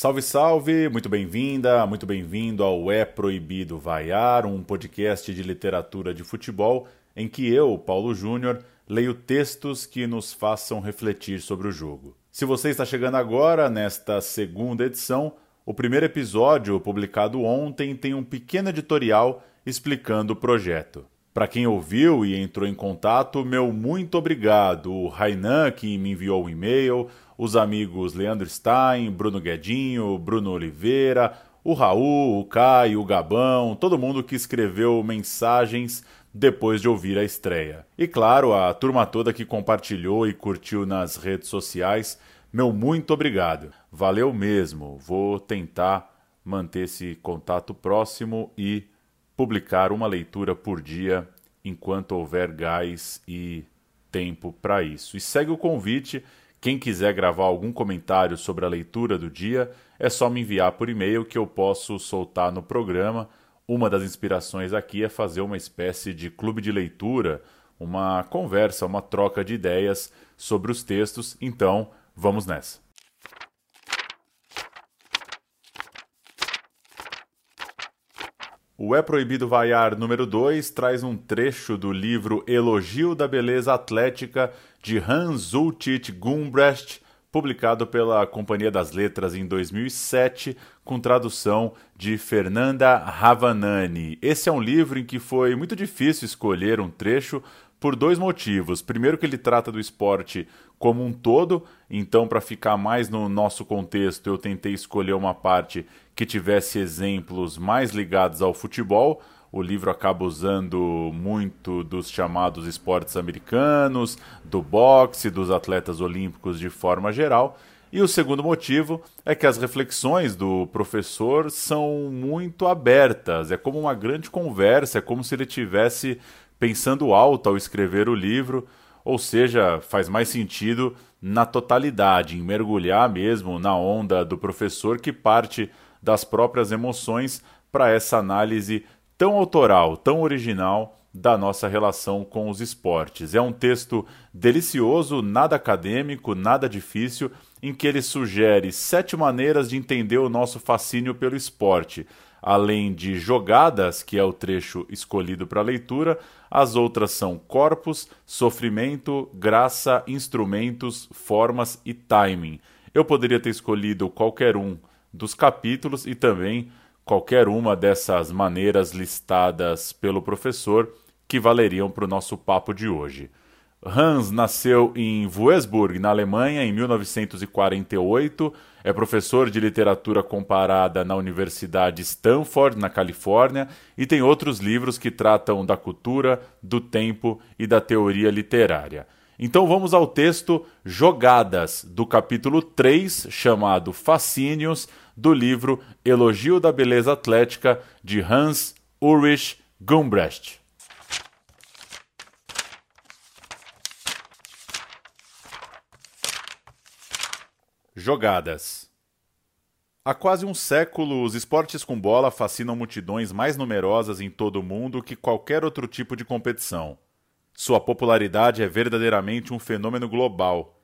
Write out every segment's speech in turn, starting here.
Salve, salve! Muito bem-vinda, muito bem-vindo ao É Proibido Vaiar, um podcast de literatura de futebol em que eu, Paulo Júnior, leio textos que nos façam refletir sobre o jogo. Se você está chegando agora nesta segunda edição, o primeiro episódio, publicado ontem, tem um pequeno editorial explicando o projeto. Para quem ouviu e entrou em contato, meu muito obrigado. O Rainan, que me enviou um e-mail, os amigos Leandro Stein, Bruno Guedinho, Bruno Oliveira, o Raul, o Caio, o Gabão, todo mundo que escreveu mensagens depois de ouvir a estreia. E claro, a turma toda que compartilhou e curtiu nas redes sociais, meu muito obrigado. Valeu mesmo. Vou tentar manter esse contato próximo e publicar uma leitura por dia enquanto houver gás e tempo para isso. E segue o convite. Quem quiser gravar algum comentário sobre a leitura do dia, é só me enviar por e-mail que eu posso soltar no programa. Uma das inspirações aqui é fazer uma espécie de clube de leitura, uma conversa, uma troca de ideias sobre os textos. Então, vamos nessa. O É Proibido Vaiar número 2 traz um trecho do livro Elogio da Beleza Atlética de Hans Ulrich Gumbrecht, publicado pela Companhia das Letras em 2007, com tradução de Fernanda Ravanani. Esse é um livro em que foi muito difícil escolher um trecho por dois motivos. Primeiro, que ele trata do esporte como um todo, então, para ficar mais no nosso contexto, eu tentei escolher uma parte que tivesse exemplos mais ligados ao futebol. O livro acaba usando muito dos chamados esportes americanos, do boxe, dos atletas olímpicos de forma geral. E o segundo motivo é que as reflexões do professor são muito abertas, é como uma grande conversa, é como se ele tivesse pensando alto ao escrever o livro, ou seja, faz mais sentido na totalidade, em mergulhar mesmo na onda do professor que parte das próprias emoções para essa análise tão autoral, tão original da nossa relação com os esportes. É um texto delicioso, nada acadêmico, nada difícil, em que ele sugere sete maneiras de entender o nosso fascínio pelo esporte. Além de jogadas, que é o trecho escolhido para leitura, as outras são corpos, sofrimento, graça, instrumentos, formas e timing. Eu poderia ter escolhido qualquer um dos capítulos e também qualquer uma dessas maneiras listadas pelo professor que valeriam para o nosso papo de hoje. Hans nasceu em Wurzburg, na Alemanha, em 1948. É professor de literatura comparada na Universidade Stanford, na Califórnia, e tem outros livros que tratam da cultura, do tempo e da teoria literária. Então vamos ao texto Jogadas, do capítulo 3, chamado Fascínios, do livro Elogio da Beleza Atlética, de Hans Ulrich Gumbrecht. Jogadas Há quase um século, os esportes com bola fascinam multidões mais numerosas em todo o mundo que qualquer outro tipo de competição. Sua popularidade é verdadeiramente um fenômeno global.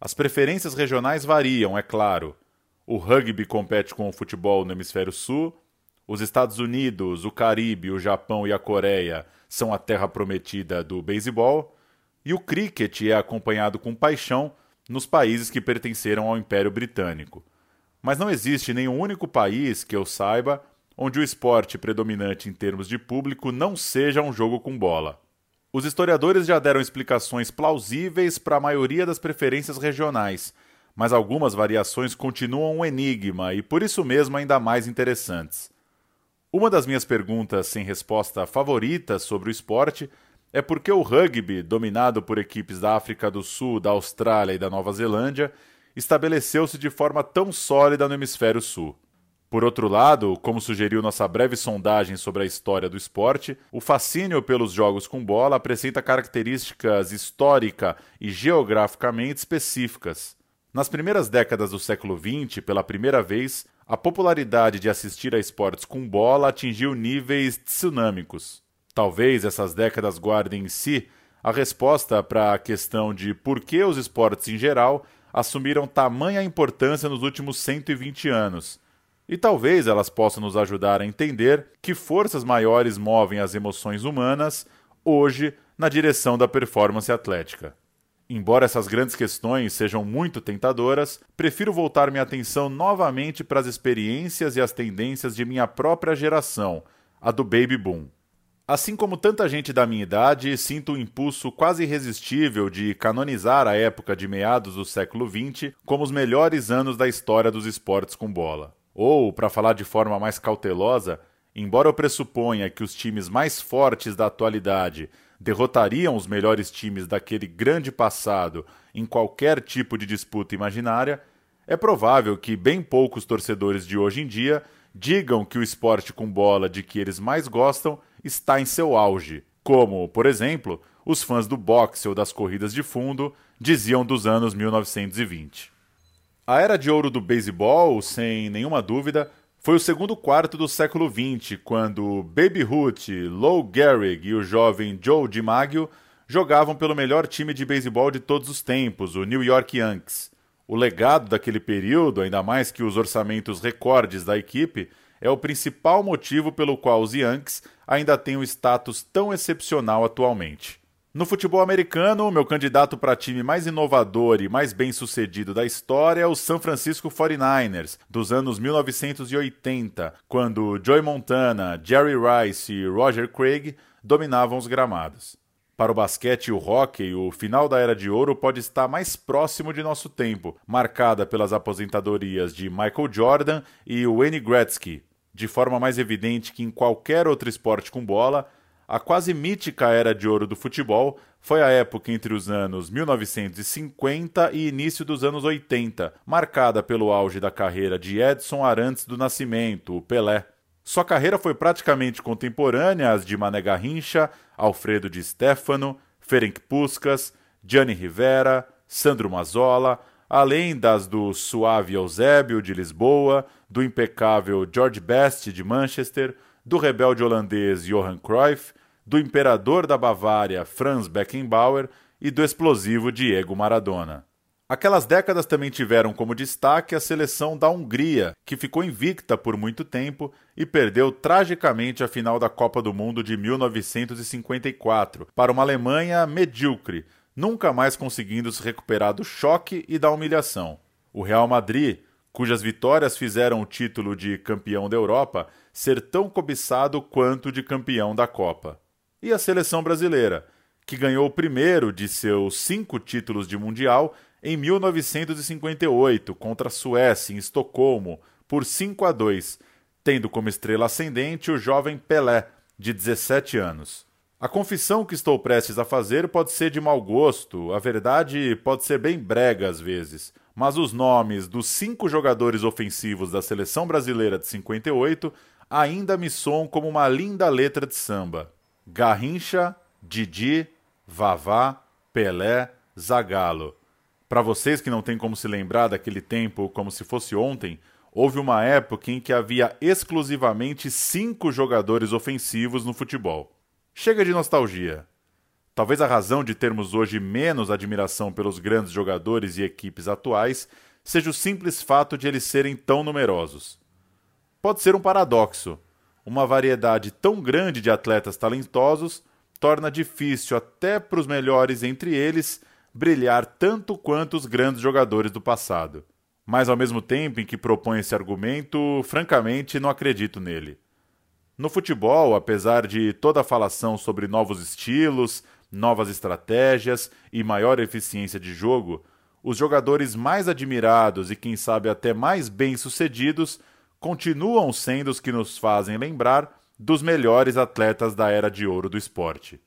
As preferências regionais variam, é claro. O rugby compete com o futebol no hemisfério sul, os Estados Unidos, o Caribe, o Japão e a Coreia são a terra prometida do beisebol, e o cricket é acompanhado com paixão nos países que pertenceram ao Império Britânico. Mas não existe nenhum único país que eu saiba onde o esporte predominante em termos de público não seja um jogo com bola. Os historiadores já deram explicações plausíveis para a maioria das preferências regionais, mas algumas variações continuam um enigma e por isso mesmo ainda mais interessantes. Uma das minhas perguntas sem resposta favoritas sobre o esporte é por que o rugby, dominado por equipes da África do Sul, da Austrália e da Nova Zelândia, estabeleceu-se de forma tão sólida no hemisfério sul. Por outro lado, como sugeriu nossa breve sondagem sobre a história do esporte, o fascínio pelos jogos com bola apresenta características histórica e geograficamente específicas. Nas primeiras décadas do século XX, pela primeira vez, a popularidade de assistir a esportes com bola atingiu níveis tsunâmicos. Talvez essas décadas guardem em si a resposta para a questão de por que os esportes em geral assumiram tamanha importância nos últimos 120 anos. E talvez elas possam nos ajudar a entender que forças maiores movem as emoções humanas hoje na direção da performance atlética. Embora essas grandes questões sejam muito tentadoras, prefiro voltar minha atenção novamente para as experiências e as tendências de minha própria geração, a do baby boom. Assim como tanta gente da minha idade, sinto o um impulso quase irresistível de canonizar a época de meados do século XX como os melhores anos da história dos esportes com bola. Ou, para falar de forma mais cautelosa, embora eu pressuponha que os times mais fortes da atualidade derrotariam os melhores times daquele grande passado em qualquer tipo de disputa imaginária, é provável que bem poucos torcedores de hoje em dia digam que o esporte com bola de que eles mais gostam está em seu auge, como, por exemplo, os fãs do boxe ou das corridas de fundo diziam dos anos 1920. A era de ouro do beisebol, sem nenhuma dúvida, foi o segundo quarto do século XX, quando Baby Ruth, Lou Gehrig e o jovem Joe DiMaggio jogavam pelo melhor time de beisebol de todos os tempos, o New York Yankees. O legado daquele período, ainda mais que os orçamentos recordes da equipe, é o principal motivo pelo qual os Yankees ainda têm um status tão excepcional atualmente. No futebol americano, meu candidato para time mais inovador e mais bem sucedido da história é o San Francisco 49ers, dos anos 1980, quando Joey Montana, Jerry Rice e Roger Craig dominavam os gramados. Para o basquete e o hockey, o final da Era de Ouro pode estar mais próximo de nosso tempo, marcada pelas aposentadorias de Michael Jordan e Wayne Gretzky. De forma mais evidente que em qualquer outro esporte com bola, a quase mítica era de ouro do futebol foi a época entre os anos 1950 e início dos anos 80, marcada pelo auge da carreira de Edson Arantes do Nascimento, o Pelé. Sua carreira foi praticamente contemporânea às de Mané Garrincha, Alfredo de Stefano, Ferenc Puskas, Gianni Rivera, Sandro Mazzola, além das do suave Eusébio de Lisboa, do impecável George Best de Manchester, do rebelde holandês Johan Cruyff, do imperador da Bavária Franz Beckenbauer e do explosivo Diego Maradona. Aquelas décadas também tiveram como destaque a seleção da Hungria, que ficou invicta por muito tempo e perdeu tragicamente a final da Copa do Mundo de 1954 para uma Alemanha medíocre, nunca mais conseguindo se recuperar do choque e da humilhação. O Real Madrid, cujas vitórias fizeram o título de campeão da Europa ser tão cobiçado quanto de campeão da Copa. E a seleção brasileira, que ganhou o primeiro de seus cinco títulos de Mundial em 1958 contra a Suécia em Estocolmo por 5 a 2, tendo como estrela ascendente o jovem Pelé, de 17 anos. A confissão que estou prestes a fazer pode ser de mau gosto, a verdade pode ser bem brega às vezes, mas os nomes dos cinco jogadores ofensivos da seleção brasileira de 58 ainda me soam como uma linda letra de samba. Garrincha, Didi, Vavá, Pelé, Zagallo. Para vocês que não têm como se lembrar daquele tempo como se fosse ontem, houve uma época em que havia exclusivamente cinco jogadores ofensivos no futebol. Chega de nostalgia. Talvez a razão de termos hoje menos admiração pelos grandes jogadores e equipes atuais seja o simples fato de eles serem tão numerosos. Pode ser um paradoxo. Uma variedade tão grande de atletas talentosos torna difícil até para os melhores entre eles brilhar tanto quanto os grandes jogadores do passado. Mas ao mesmo tempo em que propõe esse argumento, francamente não acredito nele. No futebol, apesar de toda a falação sobre novos estilos, novas estratégias e maior eficiência de jogo, os jogadores mais admirados e quem sabe até mais bem-sucedidos continuam sendo os que nos fazem lembrar dos melhores atletas da era de ouro do esporte.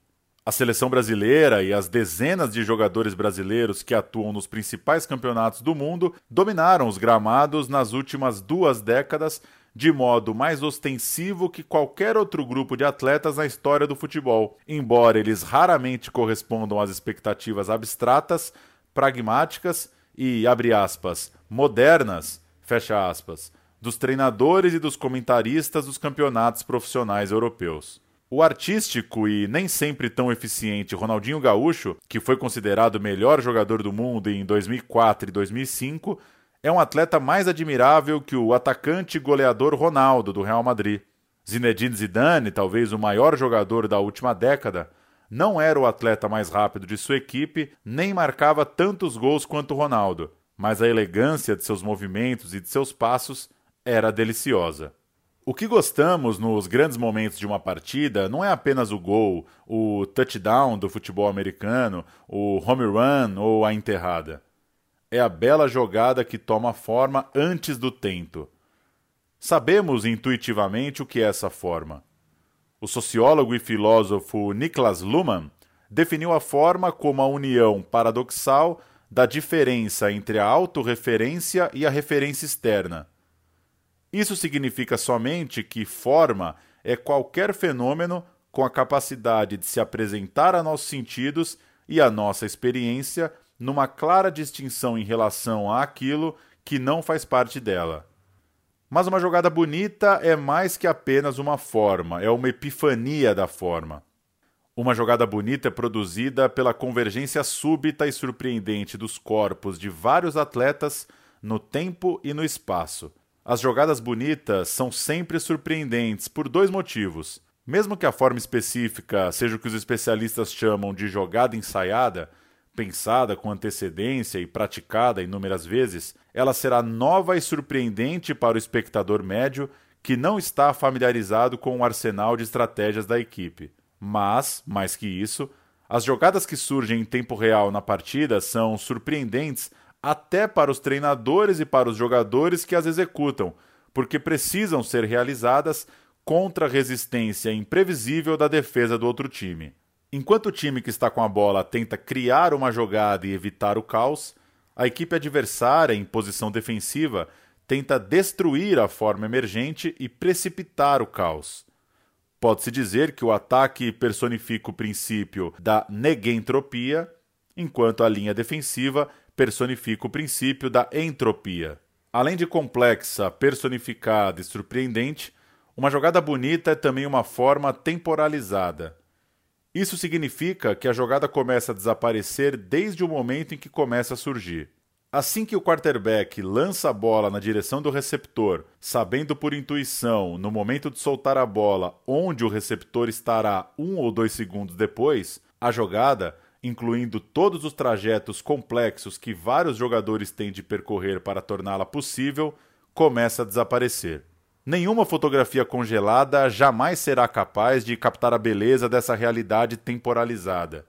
A seleção brasileira e as dezenas de jogadores brasileiros que atuam nos principais campeonatos do mundo dominaram os gramados nas últimas duas décadas de modo mais ostensivo que qualquer outro grupo de atletas na história do futebol, embora eles raramente correspondam às expectativas abstratas, pragmáticas e, abre aspas, modernas, fecha aspas, dos treinadores e dos comentaristas dos campeonatos profissionais europeus. O artístico e nem sempre tão eficiente Ronaldinho Gaúcho, que foi considerado o melhor jogador do mundo em 2004 e 2005, é um atleta mais admirável que o atacante goleador Ronaldo do Real Madrid. Zinedine Zidane, talvez o maior jogador da última década, não era o atleta mais rápido de sua equipe, nem marcava tantos gols quanto Ronaldo, mas a elegância de seus movimentos e de seus passos era deliciosa. O que gostamos nos grandes momentos de uma partida não é apenas o gol, o touchdown do futebol americano, o home run ou a enterrada. É a bela jogada que toma forma antes do tento. Sabemos intuitivamente o que é essa forma. O sociólogo e filósofo Niklas Luhmann definiu a forma como a união paradoxal da diferença entre a autorreferência e a referência externa isso significa somente que forma é qualquer fenômeno com a capacidade de se apresentar a nossos sentidos e a nossa experiência numa clara distinção em relação àquilo que não faz parte dela. Mas uma jogada bonita é mais que apenas uma forma, é uma epifania da forma. Uma jogada bonita é produzida pela convergência súbita e surpreendente dos corpos de vários atletas no tempo e no espaço as jogadas bonitas são sempre surpreendentes por dois motivos. Mesmo que a forma específica seja o que os especialistas chamam de jogada ensaiada, pensada com antecedência e praticada inúmeras vezes, ela será nova e surpreendente para o espectador médio que não está familiarizado com o arsenal de estratégias da equipe. Mas, mais que isso, as jogadas que surgem em tempo real na partida são surpreendentes até para os treinadores e para os jogadores que as executam, porque precisam ser realizadas contra a resistência imprevisível da defesa do outro time. Enquanto o time que está com a bola tenta criar uma jogada e evitar o caos, a equipe adversária, em posição defensiva, tenta destruir a forma emergente e precipitar o caos. Pode-se dizer que o ataque personifica o princípio da negentropia, enquanto a linha defensiva personifica o princípio da entropia. Além de complexa, personificada e surpreendente, uma jogada bonita é também uma forma temporalizada. Isso significa que a jogada começa a desaparecer desde o momento em que começa a surgir. Assim que o quarterback lança a bola na direção do receptor, sabendo por intuição, no momento de soltar a bola, onde o receptor estará um ou dois segundos depois, a jogada incluindo todos os trajetos complexos que vários jogadores têm de percorrer para torná-la possível, começa a desaparecer. Nenhuma fotografia congelada jamais será capaz de captar a beleza dessa realidade temporalizada.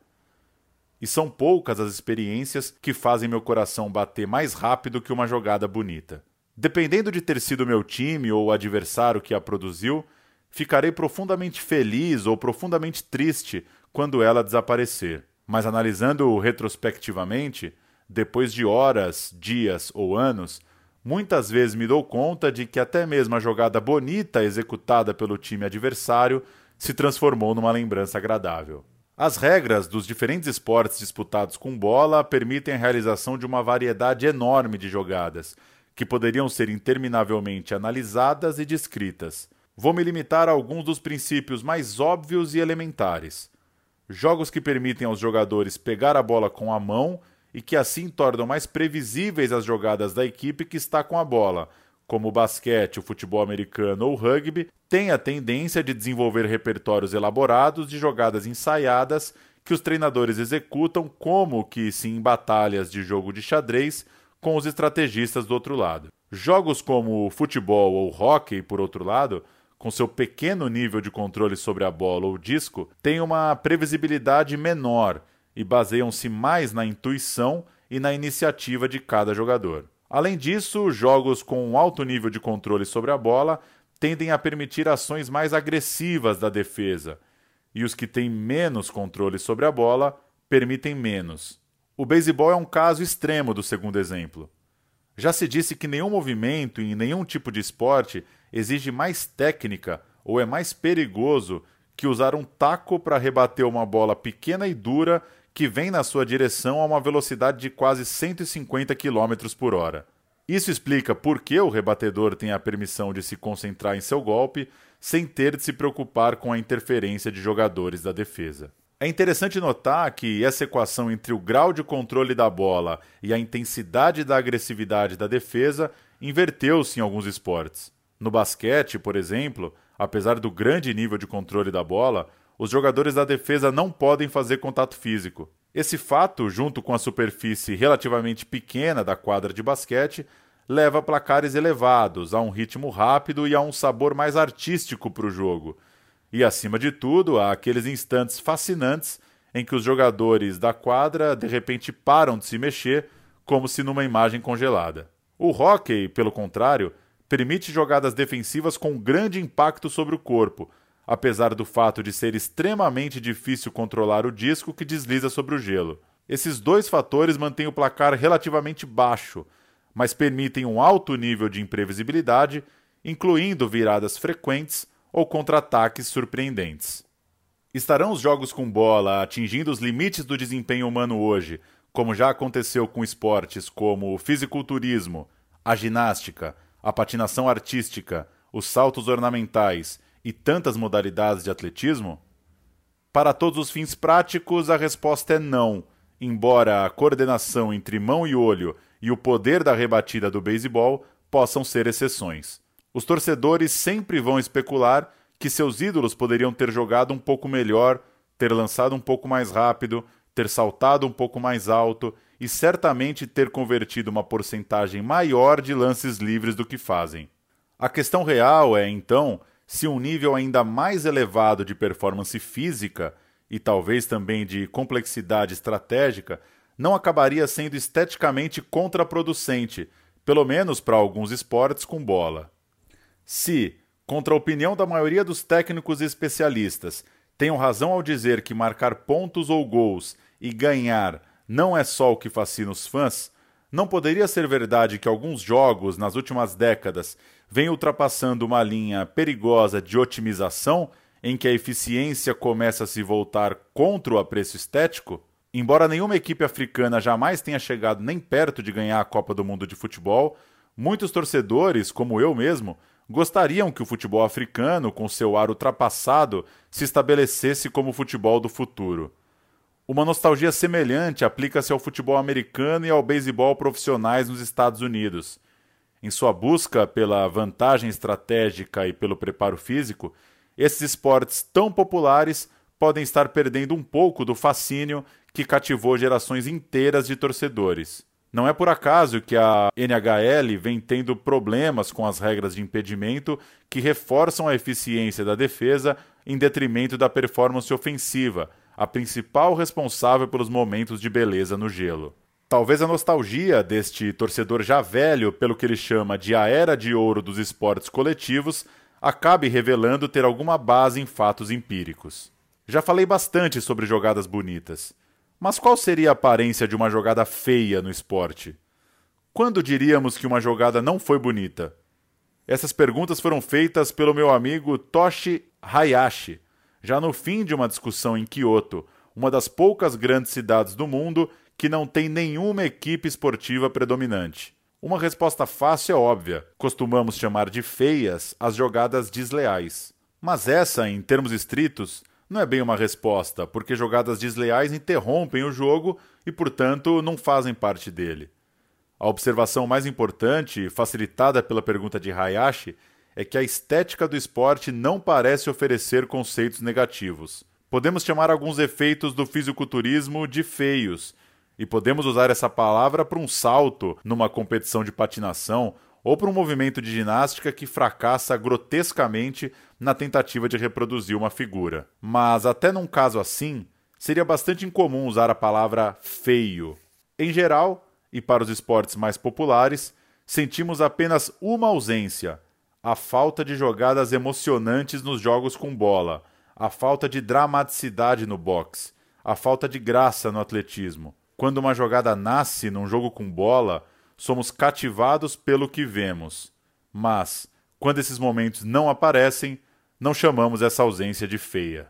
E são poucas as experiências que fazem meu coração bater mais rápido que uma jogada bonita. Dependendo de ter sido meu time ou o adversário que a produziu, ficarei profundamente feliz ou profundamente triste quando ela desaparecer mas analisando retrospectivamente, depois de horas, dias ou anos, muitas vezes me dou conta de que até mesmo a jogada bonita executada pelo time adversário se transformou numa lembrança agradável. As regras dos diferentes esportes disputados com bola permitem a realização de uma variedade enorme de jogadas, que poderiam ser interminavelmente analisadas e descritas. Vou me limitar a alguns dos princípios mais óbvios e elementares jogos que permitem aos jogadores pegar a bola com a mão e que assim tornam mais previsíveis as jogadas da equipe que está com a bola, como o basquete, o futebol americano ou o rugby, têm a tendência de desenvolver repertórios elaborados de jogadas ensaiadas que os treinadores executam como que se em batalhas de jogo de xadrez com os estrategistas do outro lado. Jogos como o futebol ou o hockey, por outro lado, com seu pequeno nível de controle sobre a bola ou disco, têm uma previsibilidade menor e baseiam-se mais na intuição e na iniciativa de cada jogador. Além disso, jogos com um alto nível de controle sobre a bola tendem a permitir ações mais agressivas da defesa, e os que têm menos controle sobre a bola permitem menos. O beisebol é um caso extremo do segundo exemplo. Já se disse que nenhum movimento em nenhum tipo de esporte exige mais técnica ou é mais perigoso que usar um taco para rebater uma bola pequena e dura que vem na sua direção a uma velocidade de quase 150 km por hora. Isso explica por que o rebatedor tem a permissão de se concentrar em seu golpe sem ter de se preocupar com a interferência de jogadores da defesa. É interessante notar que essa equação entre o grau de controle da bola e a intensidade da agressividade da defesa inverteu-se em alguns esportes. No basquete, por exemplo, apesar do grande nível de controle da bola, os jogadores da defesa não podem fazer contato físico. Esse fato, junto com a superfície relativamente pequena da quadra de basquete, leva a placares elevados, a um ritmo rápido e a um sabor mais artístico para o jogo e, acima de tudo, há aqueles instantes fascinantes em que os jogadores da quadra de repente param de se mexer, como se numa imagem congelada. O hockey, pelo contrário, permite jogadas defensivas com grande impacto sobre o corpo, apesar do fato de ser extremamente difícil controlar o disco que desliza sobre o gelo. Esses dois fatores mantêm o placar relativamente baixo, mas permitem um alto nível de imprevisibilidade, incluindo viradas frequentes ou contra-ataques surpreendentes. Estarão os jogos com bola atingindo os limites do desempenho humano hoje, como já aconteceu com esportes como o fisiculturismo, a ginástica, a patinação artística, os saltos ornamentais e tantas modalidades de atletismo? Para todos os fins práticos, a resposta é não, embora a coordenação entre mão e olho e o poder da rebatida do beisebol possam ser exceções. Os torcedores sempre vão especular que seus ídolos poderiam ter jogado um pouco melhor, ter lançado um pouco mais rápido, ter saltado um pouco mais alto e certamente ter convertido uma porcentagem maior de lances livres do que fazem. A questão real é, então, se um nível ainda mais elevado de performance física e talvez também de complexidade estratégica não acabaria sendo esteticamente contraproducente, pelo menos para alguns esportes com bola. Se, contra a opinião da maioria dos técnicos e especialistas, tenham razão ao dizer que marcar pontos ou gols e ganhar não é só o que fascina os fãs, não poderia ser verdade que alguns jogos nas últimas décadas vêm ultrapassando uma linha perigosa de otimização em que a eficiência começa a se voltar contra o apreço estético? Embora nenhuma equipe africana jamais tenha chegado nem perto de ganhar a Copa do Mundo de Futebol, muitos torcedores, como eu mesmo, gostariam que o futebol africano, com seu ar ultrapassado, se estabelecesse como o futebol do futuro. Uma nostalgia semelhante aplica-se ao futebol americano e ao beisebol profissionais nos Estados Unidos. Em sua busca pela vantagem estratégica e pelo preparo físico, esses esportes tão populares podem estar perdendo um pouco do fascínio que cativou gerações inteiras de torcedores. Não é por acaso que a NHL vem tendo problemas com as regras de impedimento que reforçam a eficiência da defesa em detrimento da performance ofensiva, a principal responsável pelos momentos de beleza no gelo. Talvez a nostalgia deste torcedor já velho pelo que ele chama de a era de ouro dos esportes coletivos acabe revelando ter alguma base em fatos empíricos. Já falei bastante sobre jogadas bonitas. Mas qual seria a aparência de uma jogada feia no esporte? Quando diríamos que uma jogada não foi bonita? Essas perguntas foram feitas pelo meu amigo Toshi Hayashi, já no fim de uma discussão em Kyoto, uma das poucas grandes cidades do mundo que não tem nenhuma equipe esportiva predominante. Uma resposta fácil é óbvia: costumamos chamar de feias as jogadas desleais. Mas essa, em termos estritos, não é bem uma resposta, porque jogadas desleais interrompem o jogo e, portanto, não fazem parte dele. A observação mais importante, facilitada pela pergunta de Hayashi, é que a estética do esporte não parece oferecer conceitos negativos. Podemos chamar alguns efeitos do fisiculturismo de feios, e podemos usar essa palavra para um salto numa competição de patinação ou para um movimento de ginástica que fracassa grotescamente na tentativa de reproduzir uma figura. Mas, até num caso assim, seria bastante incomum usar a palavra feio. Em geral, e para os esportes mais populares, sentimos apenas uma ausência: a falta de jogadas emocionantes nos jogos com bola, a falta de dramaticidade no boxe, a falta de graça no atletismo. Quando uma jogada nasce num jogo com bola, somos cativados pelo que vemos. Mas, quando esses momentos não aparecem, não chamamos essa ausência de feia.